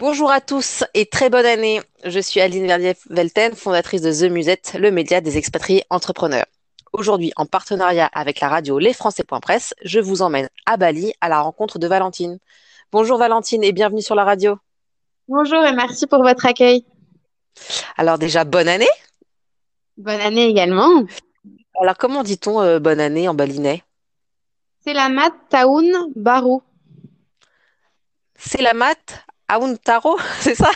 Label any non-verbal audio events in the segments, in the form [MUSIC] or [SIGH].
Bonjour à tous et très bonne année. Je suis Aline Verdier-Velten, fondatrice de The Musette, le média des expatriés entrepreneurs. Aujourd'hui, en partenariat avec la radio lesfrançais.press, je vous emmène à Bali à la rencontre de Valentine. Bonjour Valentine et bienvenue sur la radio. Bonjour et merci pour votre accueil. Alors déjà, bonne année. Bonne année également. Alors comment dit-on euh, bonne année en balinais? Selamat Tahun Baru. C'est la mat Aoun Taro, [LAUGHS] c'est ça?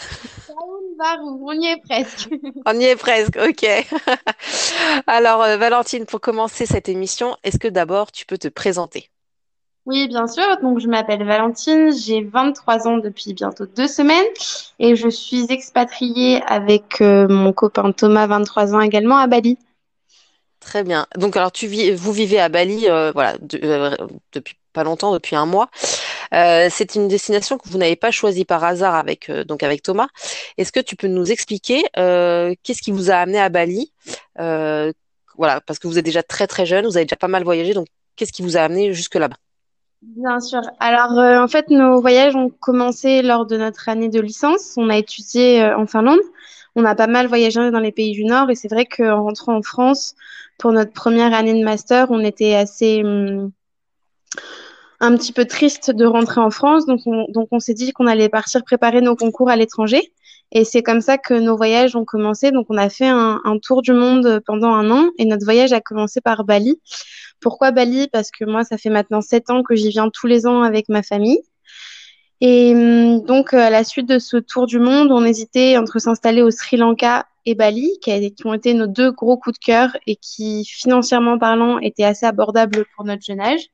On y est presque. [LAUGHS] On y est presque, ok. [LAUGHS] Alors euh, Valentine, pour commencer cette émission, est-ce que d'abord tu peux te présenter? Oui, bien sûr. Donc, je m'appelle Valentine, j'ai 23 ans depuis bientôt deux semaines et je suis expatriée avec euh, mon copain Thomas, 23 ans également, à Bali. Très bien. Donc alors tu vis, vous vivez à Bali, euh, voilà, de- euh, depuis pas longtemps, depuis un mois. Euh, c'est une destination que vous n'avez pas choisie par hasard avec euh, donc avec Thomas. Est-ce que tu peux nous expliquer euh, qu'est-ce qui vous a amené à Bali? Euh, voilà, parce que vous êtes déjà très très jeune, vous avez déjà pas mal voyagé, donc qu'est-ce qui vous a amené jusque là-bas? Bien sûr. Alors, euh, en fait, nos voyages ont commencé lors de notre année de licence. On a étudié en Finlande. On a pas mal voyagé dans les pays du Nord et c'est vrai qu'en rentrant en France pour notre première année de master, on était assez hum, un petit peu triste de rentrer en France. Donc, on, donc on s'est dit qu'on allait partir préparer nos concours à l'étranger. Et c'est comme ça que nos voyages ont commencé. Donc, on a fait un, un tour du monde pendant un an et notre voyage a commencé par Bali. Pourquoi Bali? Parce que moi, ça fait maintenant sept ans que j'y viens tous les ans avec ma famille. Et hum, donc, à la suite de ce tour du monde, on hésitait entre s'installer au Sri Lanka et Bali, qui, qui ont été nos deux gros coups de cœur et qui, financièrement parlant, étaient assez abordables pour notre jeune âge.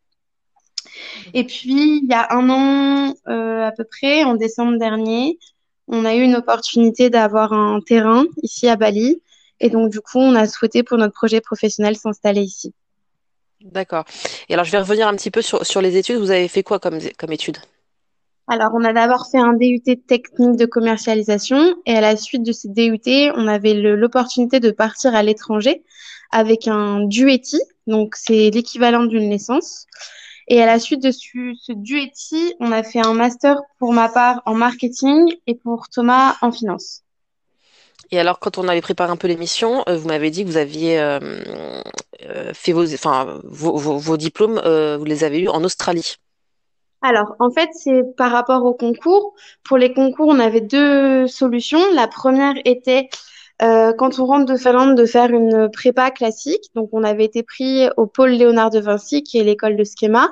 Et puis, il y a un an euh, à peu près, en décembre dernier, on a eu une opportunité d'avoir un terrain ici à Bali. Et donc, du coup, on a souhaité pour notre projet professionnel s'installer ici. D'accord. Et alors je vais revenir un petit peu sur, sur les études. Vous avez fait quoi comme, comme études? Alors, on a d'abord fait un DUT technique de commercialisation et à la suite de ce DUT, on avait l'opportunité de partir à l'étranger avec un DUETI, donc c'est l'équivalent d'une licence. Et à la suite de ce, ce DUETI, on a fait un master pour ma part en marketing et pour Thomas en finance. Et alors, quand on avait préparé un peu l'émission, euh, vous m'avez dit que vous aviez euh, euh, fait vos, enfin, vos, vos, vos diplômes, euh, vous les avez eus en Australie. Alors, en fait, c'est par rapport au concours. Pour les concours, on avait deux solutions. La première était, euh, quand on rentre de Finlande, de faire une prépa classique. Donc, on avait été pris au pôle Léonard de Vinci, qui est l'école de Schema.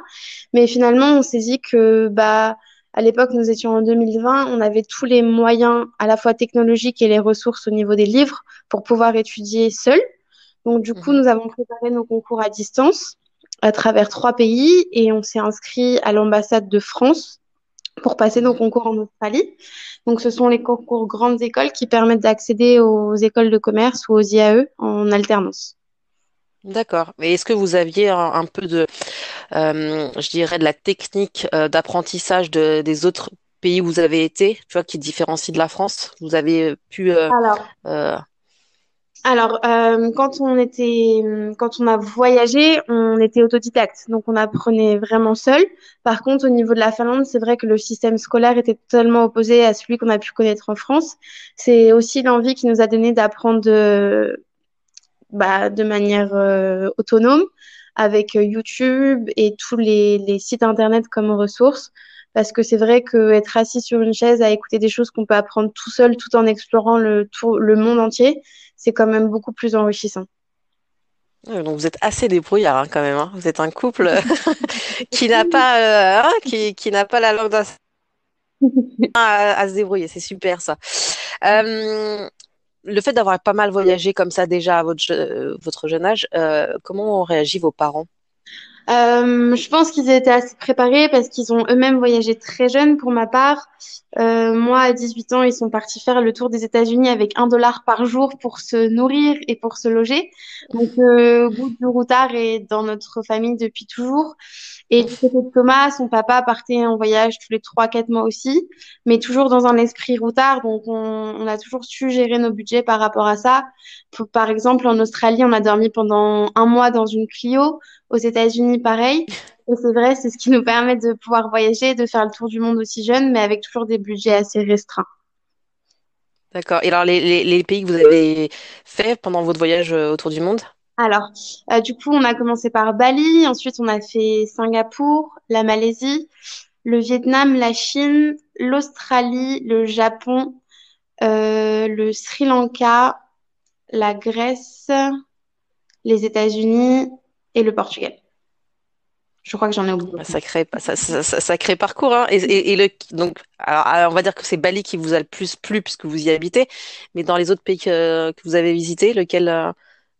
Mais finalement, on s'est dit que, bah, à l'époque, nous étions en 2020, on avait tous les moyens, à la fois technologiques et les ressources au niveau des livres, pour pouvoir étudier seul. Donc, du coup, Mhm. nous avons préparé nos concours à distance à travers trois pays et on s'est inscrit à l'ambassade de France pour passer nos concours en Australie. Donc, ce sont les concours grandes écoles qui permettent d'accéder aux écoles de commerce ou aux IAE en alternance. D'accord. Et est-ce que vous aviez un, un peu de, euh, je dirais, de la technique euh, d'apprentissage de, des autres pays où vous avez été, tu vois, qui différencie de la France? Vous avez pu, euh, Alors, euh, Alors, euh, quand on était, quand on a voyagé, on était autodidacte, donc on apprenait vraiment seul. Par contre, au niveau de la Finlande, c'est vrai que le système scolaire était totalement opposé à celui qu'on a pu connaître en France. C'est aussi l'envie qui nous a donné d'apprendre de, bah, de manière euh, autonome avec euh, YouTube et tous les, les sites internet comme ressources. Parce que c'est vrai que être assis sur une chaise à écouter des choses qu'on peut apprendre tout seul tout en explorant le, monde entier, c'est quand même beaucoup plus enrichissant. ouais, donc vous êtes assez débrouillard hein, quand même, hein. Vous êtes un couple [LAUGHS] qui n'a pas, euh, hein, qui, qui n'a pas la langue d'un [LAUGHS] à, à se débrouiller. C'est super ça. Euh, le fait d'avoir pas mal voyagé comme ça déjà à votre, votre jeune âge, euh, comment ont réagi vos parents? Euh, je pense qu'ils étaient assez préparés parce qu'ils ont eux-mêmes voyagé très jeunes pour ma part. Euh, moi, à 18 ans, ils sont partis faire le tour des États-Unis avec un dollar par jour pour se nourrir et pour se loger. Donc, euh, goût du routard est dans notre famille depuis toujours. Et du côté de Thomas, son papa partait en voyage tous les trois, quatre mois aussi, mais toujours dans un esprit routard. Donc, on, on a toujours su gérer nos budgets par rapport à ça. Par exemple, en Australie, on a dormi pendant un mois dans une Clio. Aux États-Unis, pareil. Et c'est vrai, c'est ce qui nous permet de pouvoir voyager, de faire le tour du monde aussi jeune, mais avec toujours des budgets assez restreints. D'accord. Et alors, les, les, les pays que vous avez fait pendant votre voyage euh, autour du monde? Alors, euh, du coup, on a commencé par Bali, ensuite on a fait Singapour, la Malaisie, le Vietnam, la Chine, l'Australie, le Japon, euh, le Sri Lanka, la Grèce, les États-Unis et le Portugal. Je crois que j'en ai oublié. Bah, Sacré, ça, ça- ça- sacré parcours, hein. Et, et, et le, donc, alors, alors, on va dire que c'est Bali qui vous a le plus plu puisque vous y habitez, mais dans les autres pays que, que vous avez visités, lequel euh,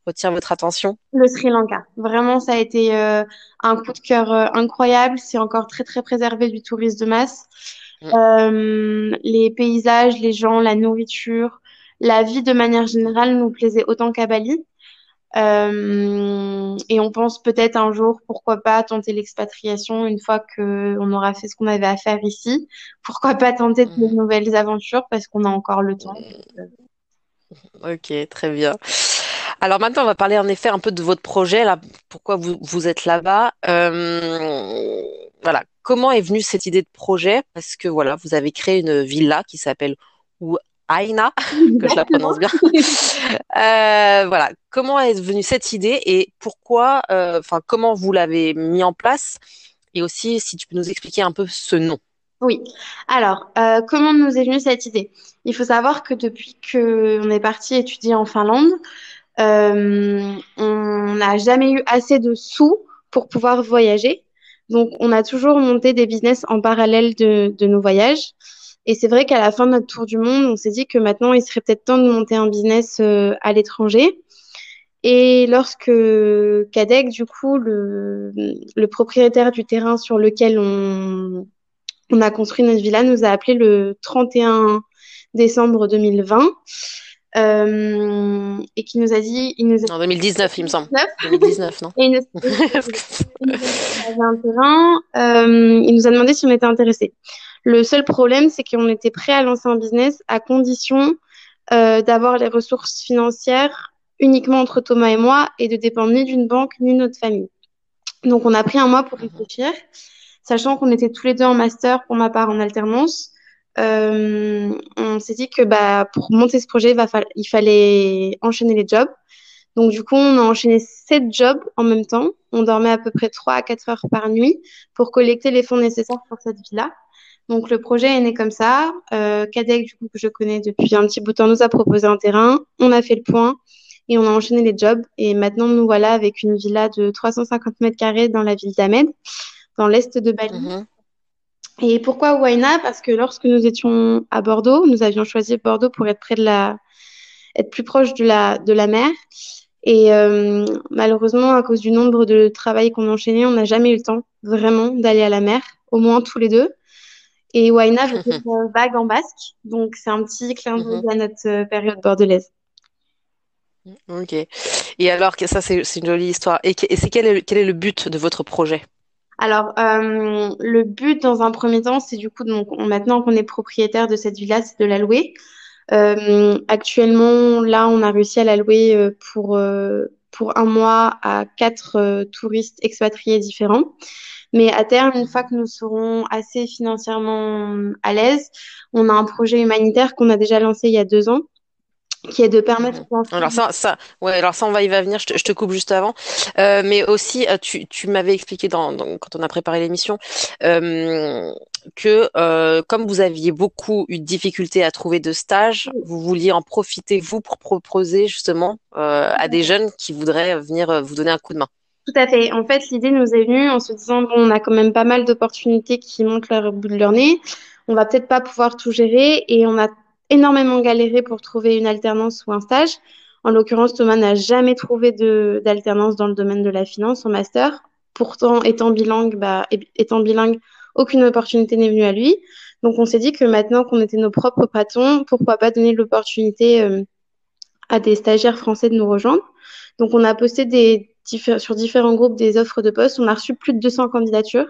retient votre attention? Le Sri Lanka. Vraiment, ça a été euh, un coup de cœur euh, incroyable. C'est encore très, très préservé du tourisme de masse. Mm. Les paysages, les gens, la nourriture, la vie de manière générale nous plaisait autant qu'à Bali. Euh, et on pense peut-être un jour, pourquoi pas tenter l'expatriation une fois que on aura fait ce qu'on avait à faire ici. Pourquoi pas tenter de Mhm. nouvelles aventures parce qu'on a encore le temps. Ok, très bien. Alors maintenant, on va parler en effet un peu de votre projet, là, pourquoi vous, vous êtes là-bas. Euh, voilà, comment est venue cette idée de projet? Parce que voilà, vous avez créé une villa qui s'appelle Huayna, que je la prononce bien. [LAUGHS] Euh, voilà, comment est venue cette idée et pourquoi, euh, enfin, comment vous l'avez mis en place? Et aussi, si tu peux nous expliquer un peu ce nom. Oui. Alors, euh, comment nous est venue cette idée? Il faut savoir que depuis que on est parti étudier en Finlande, on n'a jamais eu assez de sous pour pouvoir voyager. Donc, on a toujours monté des business en parallèle de, de nos voyages. Et c'est vrai qu'à la fin de notre tour du monde, on s'est dit que maintenant, il serait peut-être temps de monter un business euh, à l'étranger. Et lorsque Cadec, du coup, le, le propriétaire du terrain sur lequel on, on a construit notre villa, nous a appelé le 31 décembre 2020 euh, et qui nous a dit, il nous a En 2019, il me semble. 19 2019, non? et il nous, il nous a un terrain. Euh, il nous a demandé si on était intéressé. Le seul problème, c'est qu'on était prêt à lancer un business à condition euh, d'avoir les ressources financières uniquement entre Thomas et moi et de dépendre ni d'une banque ni de notre famille. Donc, on a pris un mois pour réfléchir, sachant qu'on était tous les deux en master, pour ma part en alternance. Euh, on s'est dit que bah, pour monter ce projet, il, fallait enchaîner les jobs. Donc, du coup, on a enchaîné sept jobs en même temps. On dormait à peu près 3 à 4 heures par nuit pour collecter les fonds nécessaires pour cette villa. Donc, le projet est né comme ça. Euh, Cadec, du coup, que je connais depuis un petit bout de temps, nous a proposé un terrain. On a fait le point et on a enchaîné les jobs. Et maintenant, nous voilà avec une villa de 350 mètres carrés dans la ville d'Ahmed, dans l'est de Bali. Mhm. Et pourquoi Huayna? Parce que lorsque nous étions à Bordeaux, nous avions choisi Bordeaux pour être près de la, être plus proche de la, de la mer. Et euh, malheureusement, à cause du nombre de travail qu'on enchaînait, on n'a jamais eu le temps vraiment d'aller à la mer, au moins tous les deux. Et Huayna veut dire vague en basque, donc c'est un petit clin d'œil Mhm. à notre euh, période bordelaise. Ok. Et alors, ça, c'est une jolie histoire. Et, c'est quel est le, quel est le but de votre projet? Alors, euh, le but dans un premier temps, c'est du coup, donc, on- maintenant qu'on est propriétaire de cette villa, c'est de la louer. Euh, actuellement, là, on a réussi à la louer euh, pour, euh, pour un mois à quatre euh, touristes expatriés différents. Mais à terme, une fois que nous serons assez financièrement à l'aise, on a un projet humanitaire qu'on a déjà lancé il y a deux ans, qui est de permettre aux enfants. Alors ça, ça, ouais, alors ça, on va y va venir. Je te, je te coupe juste avant. Euh, mais aussi, euh, tu, tu m'avais expliqué dans, dans- quand on a préparé l'émission euh, que euh, comme vous aviez beaucoup eu de difficultés à trouver de stage, vous vouliez en profiter vous pour proposer justement euh, à des jeunes qui voudraient venir euh, vous donner un coup de main. Tout à fait. En fait, l'idée nous est venue en se disant, on a quand même pas mal d'opportunités qui montent leur bout de leur nez. On va peut-être pas pouvoir tout gérer et on a énormément galéré pour trouver une alternance ou un stage. En l'occurrence, Thomas n'a jamais trouvé d'alternance dans le domaine de la finance en master. Pourtant, étant bilingue, bah, étant bilingue, aucune opportunité n'est venue à lui. Donc, on s'est dit que maintenant qu'on était nos propres patrons, pourquoi pas donner l'opportunité euh, à des stagiaires français de nous rejoindre. Donc, on a posté des, sur différents groupes des offres de poste. On a reçu plus de 200 candidatures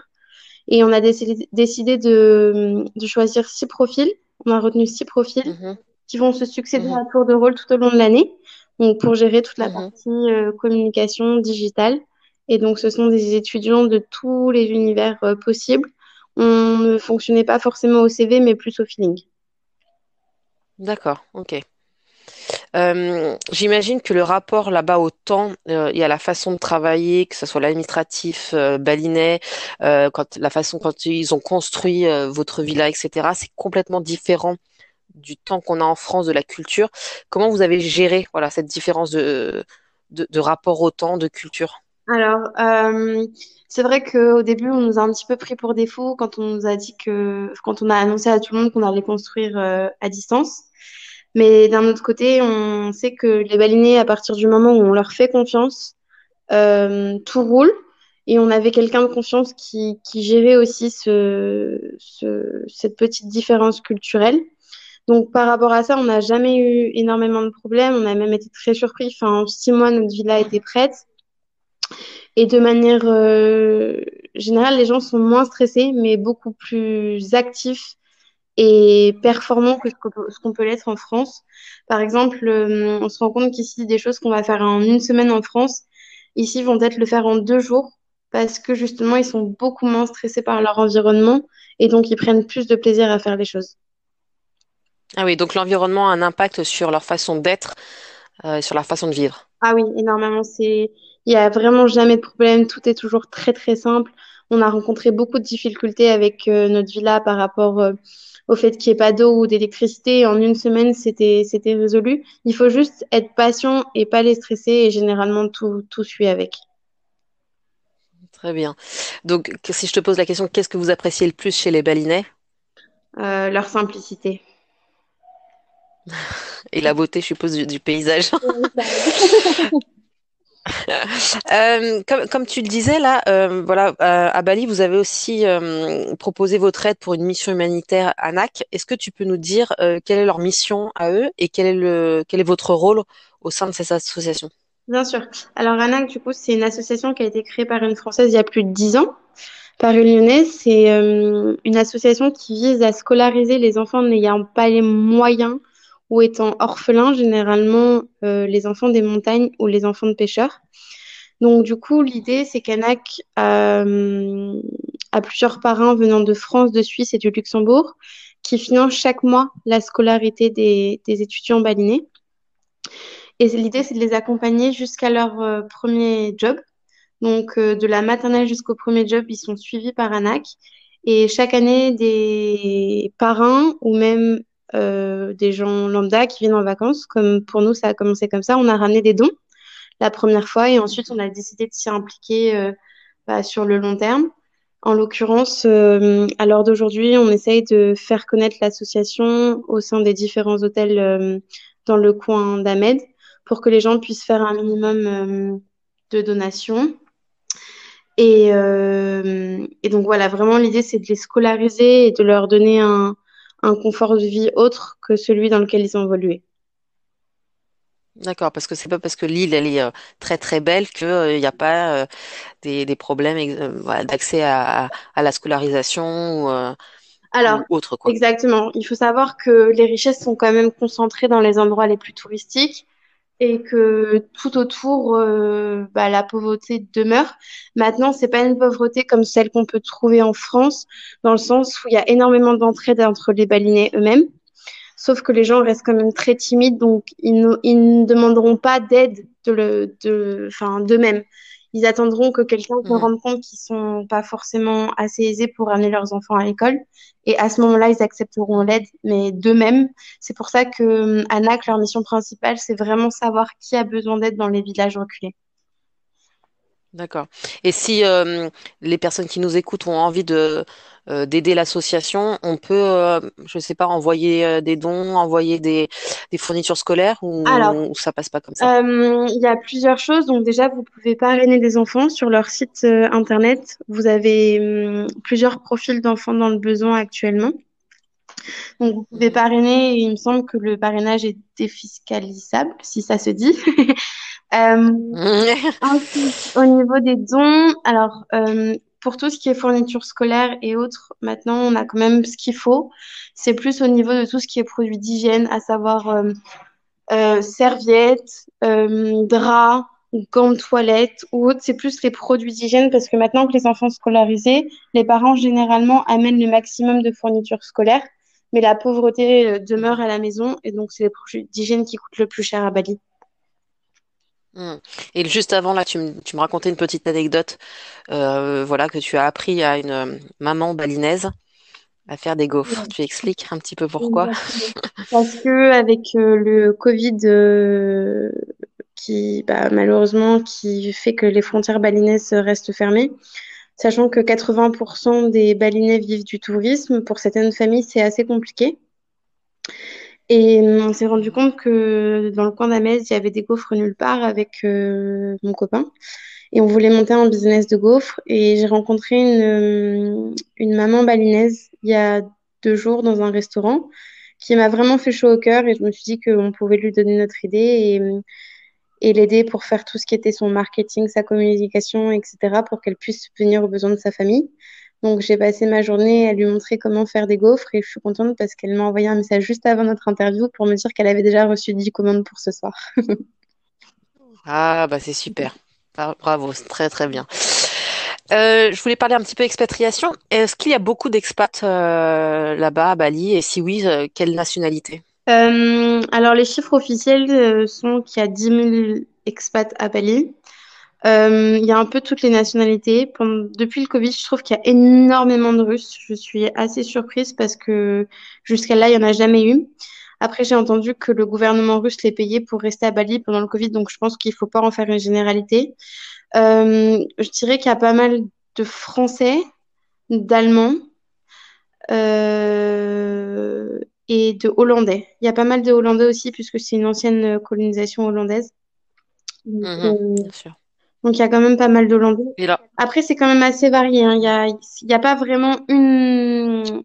et on a décidé, de, de choisir six profils. On a retenu six profils Mhm, qui vont se succéder mhm, à tour de rôle tout au long de l'année. Donc, pour gérer toute la mhm. partie euh, communication digitale Et donc, ce sont des étudiants de tous les univers euh, possibles. Ne fonctionnait pas forcément au CV, mais plus au feeling. D'accord, ok. Euh, j'imagine que le rapport là-bas au temps euh, et à la façon de travailler, que ce soit l'administratif euh, balinais, euh, la façon quand ils ont construit votre villa, etc., c'est complètement différent du temps qu'on a en France, de la culture. Comment vous avez géré voilà cette différence de, de rapport au temps, de culture? Alors, euh, c'est vrai qu'au début, on nous a un petit peu pris pour défaut quand on nous a dit que, quand on a annoncé à tout le monde qu'on allait construire euh, à distance. Mais d'un autre côté, on sait que les baleiniers, à partir du moment où on leur fait confiance, euh, tout roule. Et on avait quelqu'un de confiance qui, qui gérait aussi ce, ce, cette petite différence culturelle. Donc par rapport à ça, on n'a jamais eu énormément de problèmes. On a même été très surpris. Enfin, en six mois, notre villa était prête. Et de manière euh, générale, les gens sont moins stressés, mais beaucoup plus actifs et performants que ce qu'on peut, l'être en France. Par exemple, euh, on se rend compte qu'ici, des choses qu'on va faire en une semaine en France, ici, vont peut-être le faire en deux jours parce que justement, ils sont beaucoup moins stressés par leur environnement et donc ils prennent plus de plaisir à faire les choses. Ah oui, donc l'environnement a un impact sur leur façon d'être, euh, sur leur façon de vivre. Ah oui, énormément. C'est, il y a vraiment jamais de problème. Tout est toujours très très simple. On a rencontré beaucoup de difficultés avec euh, notre villa par rapport euh, au fait qu'il n'y ait pas d'eau ou d'électricité. En une semaine, c'était c'était résolu. Il faut juste être patient et pas les stresser et généralement tout tout suit avec. Très bien. Donc, si je te pose la question, qu'est-ce que vous appréciez le plus chez les Balinais? Euh, leur simplicité. [LAUGHS] Et la beauté, je suppose, du, du paysage. [LAUGHS] [LAUGHS] Euh, comme, tu le disais là, euh, voilà, euh, à Bali, vous avez aussi proposé votre aide pour une mission humanitaire à NAC. Est-ce que tu peux nous dire quelle est leur mission à eux et quel est quel est votre rôle au sein de cette association? Bien sûr. Alors ANAC, du coup, c'est une association qui a été créée par une Française il y a plus de dix ans. Par une Lyonnaise, c'est une association qui vise à scolariser les enfants n'ayant pas les moyens ou étant orphelins, généralement euh, les enfants des montagnes ou les enfants de pêcheurs. Donc du coup, l'idée, c'est qu'ANAC euh, a plusieurs parrains venant de France, de Suisse et du Luxembourg qui financent chaque mois la scolarité des, des étudiants balinés. Et l'idée, c'est de les accompagner jusqu'à leur euh, premier job. Donc, euh, de la maternelle jusqu'au premier job, ils sont suivis par ANAC. Et chaque année, des parrains ou même euh, des gens lambda qui viennent en vacances, comme pour nous, ça a commencé comme ça, on a ramené des dons la première fois et ensuite on a décidé de s'y impliquer euh, bah, sur le long terme. En l'occurrence, euh, à l'heure d'aujourd'hui, on essaye de faire connaître l'association au sein des différents hôtels euh, dans le coin d'Ahmed pour que les gens puissent faire un minimum euh, de donations. Et, euh, et donc voilà, vraiment l'idée c'est de les scolariser et de leur donner un, un confort de vie autre que celui dans lequel ils ont évolué. D'accord, parce que c'est pas parce que l'île elle est euh, très très belle que euh, il n'y a pas euh, des, des problèmes voilà, d'accès à, la scolarisation ou, Alors, ou autre quoi. exactement, il faut savoir que les richesses sont quand même concentrées dans les endroits les plus touristiques et que tout autour, euh, bah, la pauvreté demeure. Maintenant, c'est pas une pauvreté comme celle qu'on peut trouver en France, dans le sens où il y a énormément d'entraide entre les balinais eux-mêmes. Sauf que les gens restent quand même très timides, donc ils ne, ils ne demanderont pas d'aide de le, de, enfin, d'eux-mêmes. Ils attendront que quelqu'un se rende compte qu'ils sont pas forcément assez aisés pour amener leurs enfants à l'école. Et à ce moment-là, ils accepteront l'aide, mais d'eux-mêmes. C'est pour ça que euh, ANAC, leur mission principale, c'est vraiment savoir qui a besoin d'aide dans les villages reculés. D'accord. Et si euh, les personnes qui nous écoutent ont envie de euh, d'aider l'association, on peut, euh, je sais pas, envoyer euh, des dons, envoyer des, des fournitures scolaires Alors, ou, ou ça passe pas comme ça? il y a plusieurs choses. Donc déjà, vous pouvez parrainer des enfants sur leur site internet. Vous avez hum, plusieurs profils d'enfants dans le besoin actuellement. Donc, vous pouvez parrainer, et il me semble que le parrainage est défiscalisable, si ça se dit. [LAUGHS] Euh, [LAUGHS] ensuite, au niveau des dons, alors, euh, pour tout ce qui est fourniture scolaire et autres, maintenant, on a quand même ce qu'il faut. C'est plus au niveau de tout ce qui est produits d'hygiène, à savoir euh, euh, serviettes, euh, draps, gants de toilette ou autre, c'est plus les produits d'hygiène parce que maintenant que les enfants scolarisés, les parents généralement amènent le maximum de fournitures scolaires, mais la pauvreté euh, demeure à la maison et donc c'est les produits d'hygiène qui coûtent le plus cher à Bali. Hmm. Et juste avant, là, tu me, tu me racontais une petite anecdote, euh, voilà, que tu as appris à une euh, maman balinaise à faire des gaufres. Tu expliques un petit peu pourquoi? [LAUGHS] Parce que avec euh, le Covid qui bah, malheureusement qui fait que les frontières balinaises restent fermées, sachant que 80% des Balinais vivent du tourisme, pour certaines familles c'est assez compliqué. Et euh, on s'est rendu compte que dans le coin d'Amez, il y avait des gaufres nulle part avec euh, mon copain. Et on voulait monter un business de gaufres. Et j'ai rencontré une, euh, une maman balinaise il y a deux jours dans un restaurant qui m'a vraiment fait chaud au cœur. Et je me suis dit qu'on pouvait lui donner notre idée et, et l'aider pour faire tout ce qui était son marketing, sa communication, etc., pour qu'elle puisse venir aux besoins de sa famille. Donc j'ai passé ma journée à lui montrer comment faire des gaufres et je suis contente parce qu'elle m'a envoyé un message juste avant notre interview pour me dire qu'elle avait déjà reçu 10 commandes pour ce soir. [LAUGHS] Ah, bah c'est super. Bra- Bravo, c'est très très bien. Euh, je voulais parler un petit peu expatriation. Est-ce qu'il y a beaucoup d'expats euh, là-bas à Bali? Et si oui, euh, quelle nationalité? Euh, alors les chiffres officiels euh, sont qu'il y a 10 000 expats à Bali. Euh, il y a un peu toutes les nationalités. Pendant- depuis le Covid, je trouve qu'il y a énormément de Russes. Je suis assez surprise parce que jusqu'à là, il n'y en a jamais eu. Après, j'ai entendu que le gouvernement russe les payait pour rester à Bali pendant le Covid, donc je pense qu'il faut pas en faire une généralité. Euh, je dirais qu'il y a pas mal de Français, d'Allemands euh, et de Hollandais. Il y a pas mal de Hollandais aussi, puisque c'est une ancienne colonisation hollandaise. Donc, Mhm, euh, bien sûr. Donc il y a quand même pas mal. Et là, Après, c'est quand même assez varié, hein. Il y a, il y a pas vraiment une,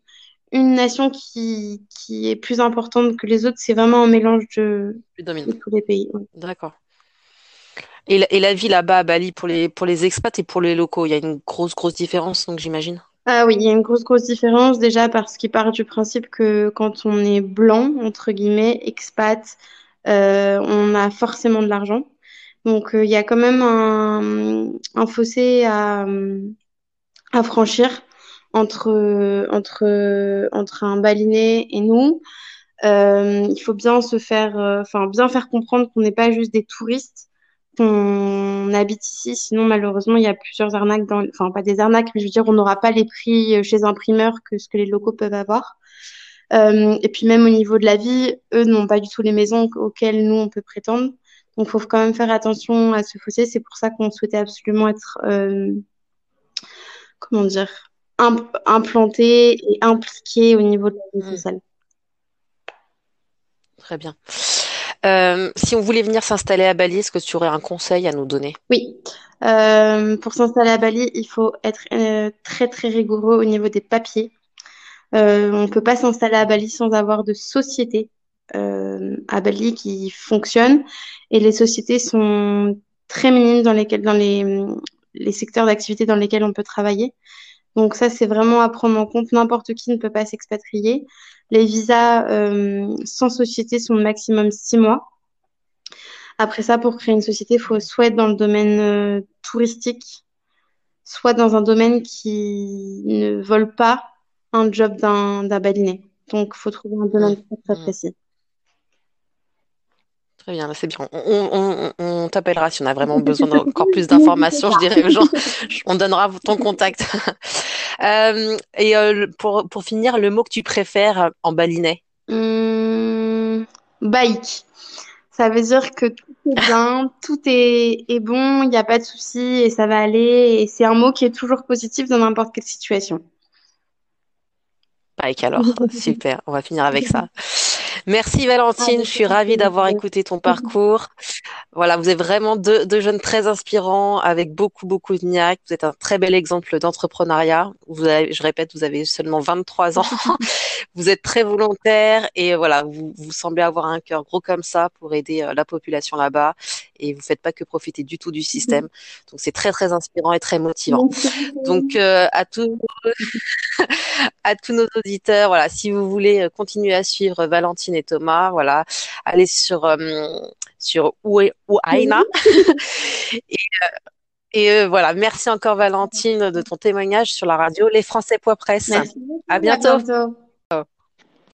une nation qui, qui est plus importante que les autres. C'est vraiment un mélange de, de tous les pays. ouais. D'accord. Et la, et la vie là-bas à Bali pour les pour les expats et pour les locaux, il y a une grosse grosse différence, donc j'imagine? Ah oui, il y a une grosse, grosse différence déjà parce qu'il part du principe que quand on est blanc, entre guillemets, expat, euh, on a forcément de l'argent. Donc euh, il y a quand même un, un fossé à, à franchir entre, entre, entre un Balinais et nous. Euh, il faut bien se faire, euh, enfin bien faire comprendre qu'on n'est pas juste des touristes, qu'on habite ici. Sinon, malheureusement, il y a plusieurs arnaques enfin pas des arnaques, mais je veux dire, on n'aura pas les prix euh, chez un primeur que ce que les locaux peuvent avoir. Euh, et puis même au niveau de la vie, eux n'ont pas du tout les maisons auxquelles nous on peut prétendre. Donc, il faut quand même faire attention à ce fossé. C'est pour ça qu'on souhaitait absolument être, euh, comment dire, imp- implanté et impliqué au niveau de la vie Hmm, sociale. très bien. Euh, si on voulait venir s'installer à Bali, est-ce que tu aurais un conseil à nous donner? Oui, Euh, pour s'installer à Bali, il faut être euh, très très rigoureux au niveau des papiers. Euh, on ne peut pas s'installer à Bali sans avoir de société à Bali qui fonctionne. Et les sociétés sont très minimes dans lesquelles, dans les, les secteurs d'activité dans lesquels on peut travailler. Donc ça, c'est vraiment à prendre en compte. N'importe qui ne peut pas s'expatrier. Les visas euh, sans société sont maximum six mois. Après ça, pour créer une société, il faut soit être dans le domaine euh, touristique, soit dans un domaine qui ne vole pas un job d'un balinais. Donc, il faut trouver un domaine très, très hmm. précis. Très bien, là, c'est bien. On, on- on- on t'appellera si on a vraiment besoin [LAUGHS] d'encore plus d'informations, je dirais aux gens. On donnera ton contact. [LAUGHS] Euh, et euh, pour, pour finir, le mot que tu préfères en balinais? Hum, bike. Ça veut dire que tout est bien, tout est, est bon, il n'y a pas de souci et ça va aller. Et c'est un mot qui est toujours positif dans n'importe quelle situation. Pike alors, [LAUGHS] super, on va finir avec ça. Merci Valentine, je suis ravie d'avoir écouté ton parcours. [LAUGHS] Voilà, vous êtes vraiment deux, deux jeunes très inspirants, avec beaucoup, beaucoup de niaque. Vous êtes un très bel exemple d'entrepreneuriat. Vous avez, je répète, vous avez seulement 23 ans. [LAUGHS] vous êtes très volontaire et voilà, vous, vous semblez avoir un cœur gros comme ça pour aider euh, la population là-bas et vous faites pas que profiter du tout du système. Donc c'est très très inspirant et très motivant. Donc euh, à tous [LAUGHS] à tous nos auditeurs, voilà, si vous voulez euh, continuer à suivre Valentine et Thomas, voilà, allez sur sur Ouaina et [LAUGHS] et euh, voilà, merci encore Valentine de ton témoignage sur la radio Les Français Poids Presse. Merci. À bientôt. À bientôt.